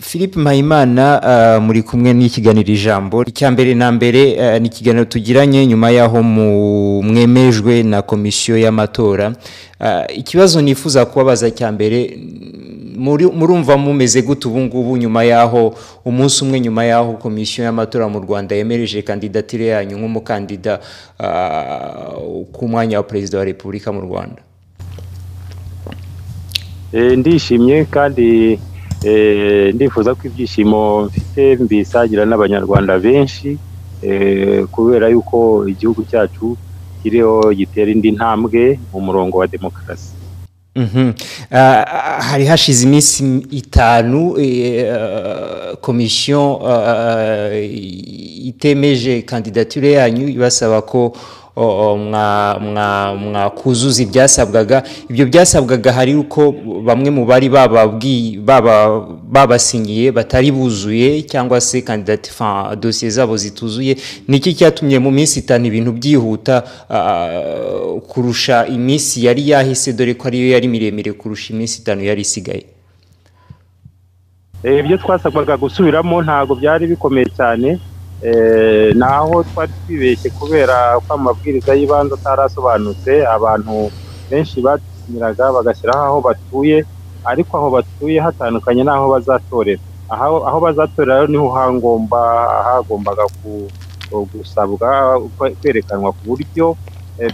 philippe mpayimana muri kumwe n'ikiganiro ijambo. Icya mbere na mbere ni ikiganiro tugiranye nyuma y'aho mwemejwe na komisiyo y'amatora. Ikibazo nifuza kubabaza cya mbere murumva mumeze gute ubu ngubu nyuma y'aho umunsi umwe nyuma y'aho komisiyo y'amatora mu rwanda yemereje kandidatire yanyu nk'umukandida ku mwanya wa perezida wa repubulika mu rwanda? Ndishimye kandi ndifuza ko ibyishimo mfite mbisagira n'abanyarwanda benshi kubera yuko igihugu cyacu kiriho gitera indi ntambwe mu murongo wa demokarasi. Hari hashize iminsi itanu komisiyo itemeje kandidatire yanyu ibasaba ko mwakuzuza ibyasabwaga. Ibyo byasabwaga hari uko bamwe mu bari babasinyiye batari buzuye cyangwa se dosiye zabo zituzuye. Niki cyatumye mu minsi itanu ibintu byihuta? Kurusha iminsi yari yahise dore ko ariyo yari miremire kurusha iminsi itanu yari isigaye. Ibyo twasabwaga gusubiramo ntabwo byari bikomeye cyane. Naho twari twibeshye kubera ko amabwiriza y'ibanze atarasobanutse abantu benshi batunyuraga bagashyiraho aho batuye ariko aho batuye hatandukanye n'aho bazatorera. Aho bazatorera ni ho hagomba hagombaga gusabwa kwerekanwa ku buryo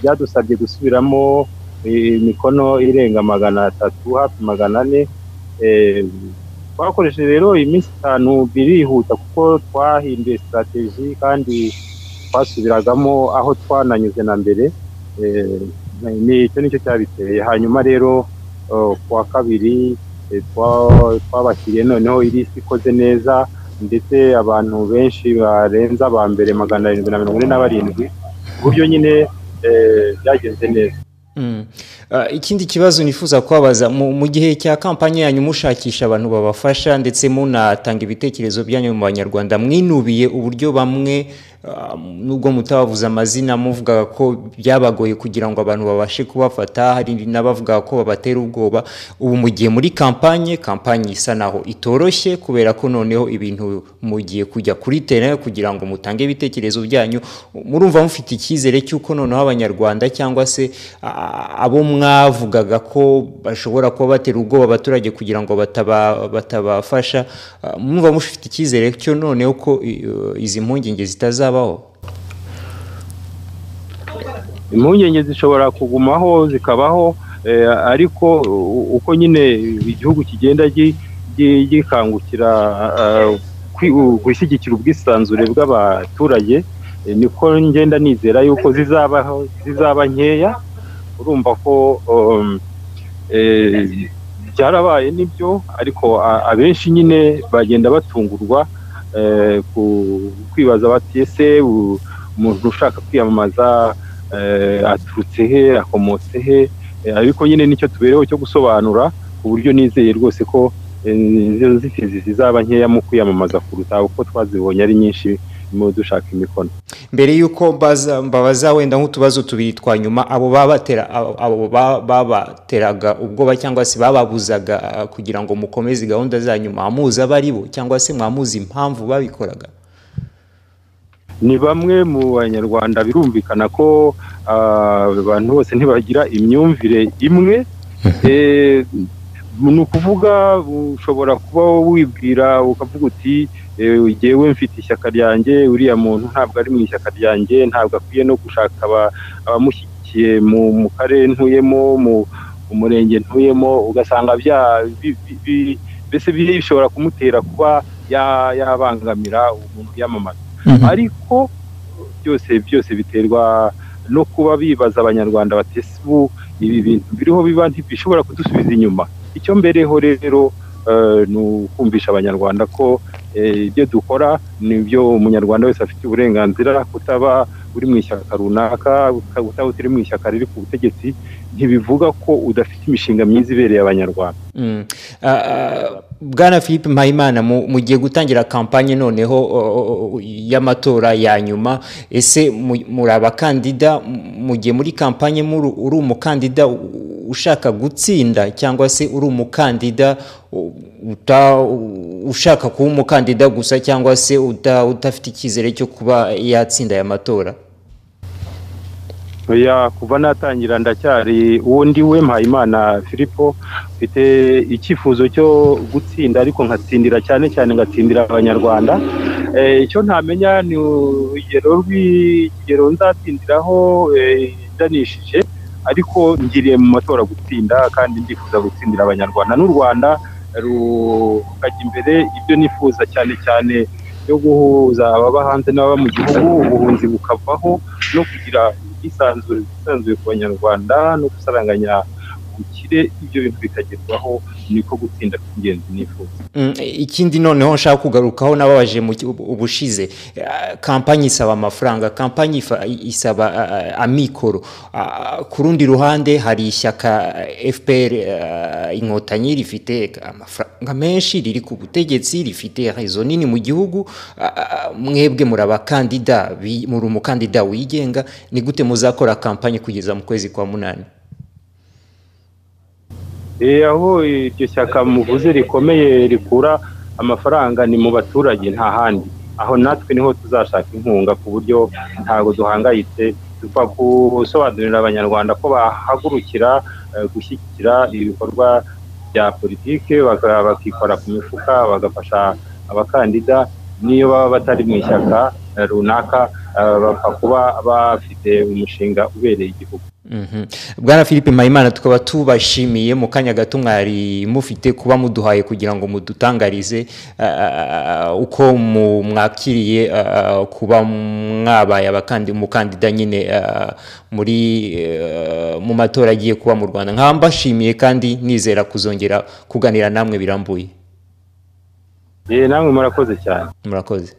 byadusabye gusubiramo imikono irenga magana atatu hafi magana ane twakoresheje rero iminsi itanu birihuta kuko twahinduye sitarategi kandi twasubiragamo aho twananyuze na mbere. Icyo ni cyo cyabiteye. Hanyuma rero ku wa kabiri twabashyiriye noneho irisiti ikoze neza ndetse abantu benshi barenze aba mbere magana arindwi na mirongo ine na barindwi ku buryo nyine byagenze neza. Ikindi kibazo nifuza kubabaza mu gihe cya kampani yanyu mushakisha abantu babafasha ndetse munatanga ibitekerezo byanyu mu banyarwanda mwinubiye uburyo bamwe nubwo mutabavuze amazina muvugaga ko byabagoye kugira ngo abantu babashe kubafata. Hari n'abavuga ko babatera ubwoba. Ubu mu gihe muri kampanye kampanye isa naho itoroshye kubera ko noneho ibintu mugiye kujya kuri tere kugira ngo mutange ibitekerezo byanyu murumva mufite icyizere cy'uko noneho abanyarwanda cyangwa se abo mwavugaga ko bashobora kuba batera ubwoba abaturage kugira ngo batabafasha mwumva mufite icyizere cyo noneho ko izi mpungenge zitazaba impungenge zishobora kugumaho zikabaho ariko uko nyine igihugu kigenda gikangukira gushyigikira ubwisanzure bw'abaturage niko ngenda nizera yuko zizabaho zizaba nkeya. Urumva ko byarabaye ni byo ariko abenshi nyine bagenda batungurwa kwibaza bati ese umuntu ushaka kwiyamamaza aturutse he akomotse he ariko nyine ni cyo tubereho cyo gusobanura ku buryo nizeye rwose ko izo nzitizi zizaba nkeya mu kwiyamamaza kuruta uko twazibonye ari nyinshi mu dushaka imikono. Mbere y'uko mbabaza wenda nk'utubazo tubiri twa nyuma abo babateraga ubwoba cyangwa se bababuzaga kugira ngo mukomeze gahunda zanyu mwamuzi abo ari bo cyangwa se mwamuzi impamvu babikoraga? Ni bamwe mu banyarwanda birumvikana ko abantu bose ntibagira imyumvire imwe ni ukuvuga ushobora kuba wibwira ukavuga uti ngewe mfite ishyaka ryanjye uriya muntu ntabwo ari mu ishyaka ryanjye ntabwo akwiye no gushaka abamushyigikiye mu karere ntuyemo mu murenge ntuyemo. Ugasanga mbese bishobora kumutera kuba yabangamira umuntu yamamaza. Ariko byose byose biterwa no kuba bibaza abanyarwanda batese ubu ibi bintu biriho biba ntibishobora kudusubiza inyuma? Icyo mbereho rero ni ukumvisha abanyarwanda ko ibyo dukora ni ibyo umunyarwanda wese afite uburenganzira kutaba uri mu ishyaka runaka utaba utari mu ishyaka riri ku butegetsi ntibivuga ko udafite imishinga myiza ibereye abanyarwanda. Bwana philippe mpayimana mugiye gutangira kampanye noneho y'amatora ya nyuma ese muri abakandida mugiye muri kampanye uri umukandida ushaka gutsinda cyangwa se uri umukandida ushaka kuba umukandida gusa cyangwa se udafite icyizere cyo kuba yatsinda aya matora? Kuva natangira ndacyari uwo ndi we mpayimana filipo mfite icyifuzo cyo gutsinda ariko nkatsindira cyane cyane ngatsindira abanyarwanda. Icyo ntamenya ni urugero rw'ikigero nzatsindiraho ijanishije ariko ngiriye mu matora gutsinda kandi ndifuza gutsindira abanyarwanda n'u rwanda. Rukajya imbere ibyo nifuza cyane cyane byo guhuza ababa hanze n'ababa mu gihugu. Ubuhunzi bukavaho no kugira ubwisanzure ku banyarwanda no gusaranganya ubukire ibyo bintu bikagerwaho niko gutsinda kw'ingenzi nifuza. Ikindi noneho nshaka kugarukaho nababaje ubushize. Kampanyi isaba amafaranga kampanyi isaba amikoro. Ku rundi ruhande hari ishyaka fpr inkotanyi rifite amafaranga menshi riri ku butegetsi rifite rezo nini mu gihugu. Mwebwe muri abakandida muri umukandida wigenga ni gute muzakora kampanyi kugeza mu kwezi kwa munani? Aho iryo shyaka muvuze rikomeye rikura amafaranga ni mu baturage nta handi. Aho natwe ni ho tuzashaka inkunga ku buryo ntabwo duhangayitse. Dupfa gusobanurira abanyarwanda ko bahagurukira gushyigikira ibikorwa bya politiki bakikora ku mifuka bagafasha abakandida n'iyo baba batari mu ishyaka runaka bapfa kuba bafite umushinga ubereye igihugu. Bwana philippe mpayimana tukaba tubashimiye mu kanya gato mwari mufite kuba muduhaye kugira ngo mudutangarize uko mwakiriye kuba mwabaye umukandida nyine muri mu matora agiye kuba mu rwanda. Nkaba mbashimiye kandi nizera kuzongera kuganira namwe birambuye. Namwe murakoze cyane. Murakoze.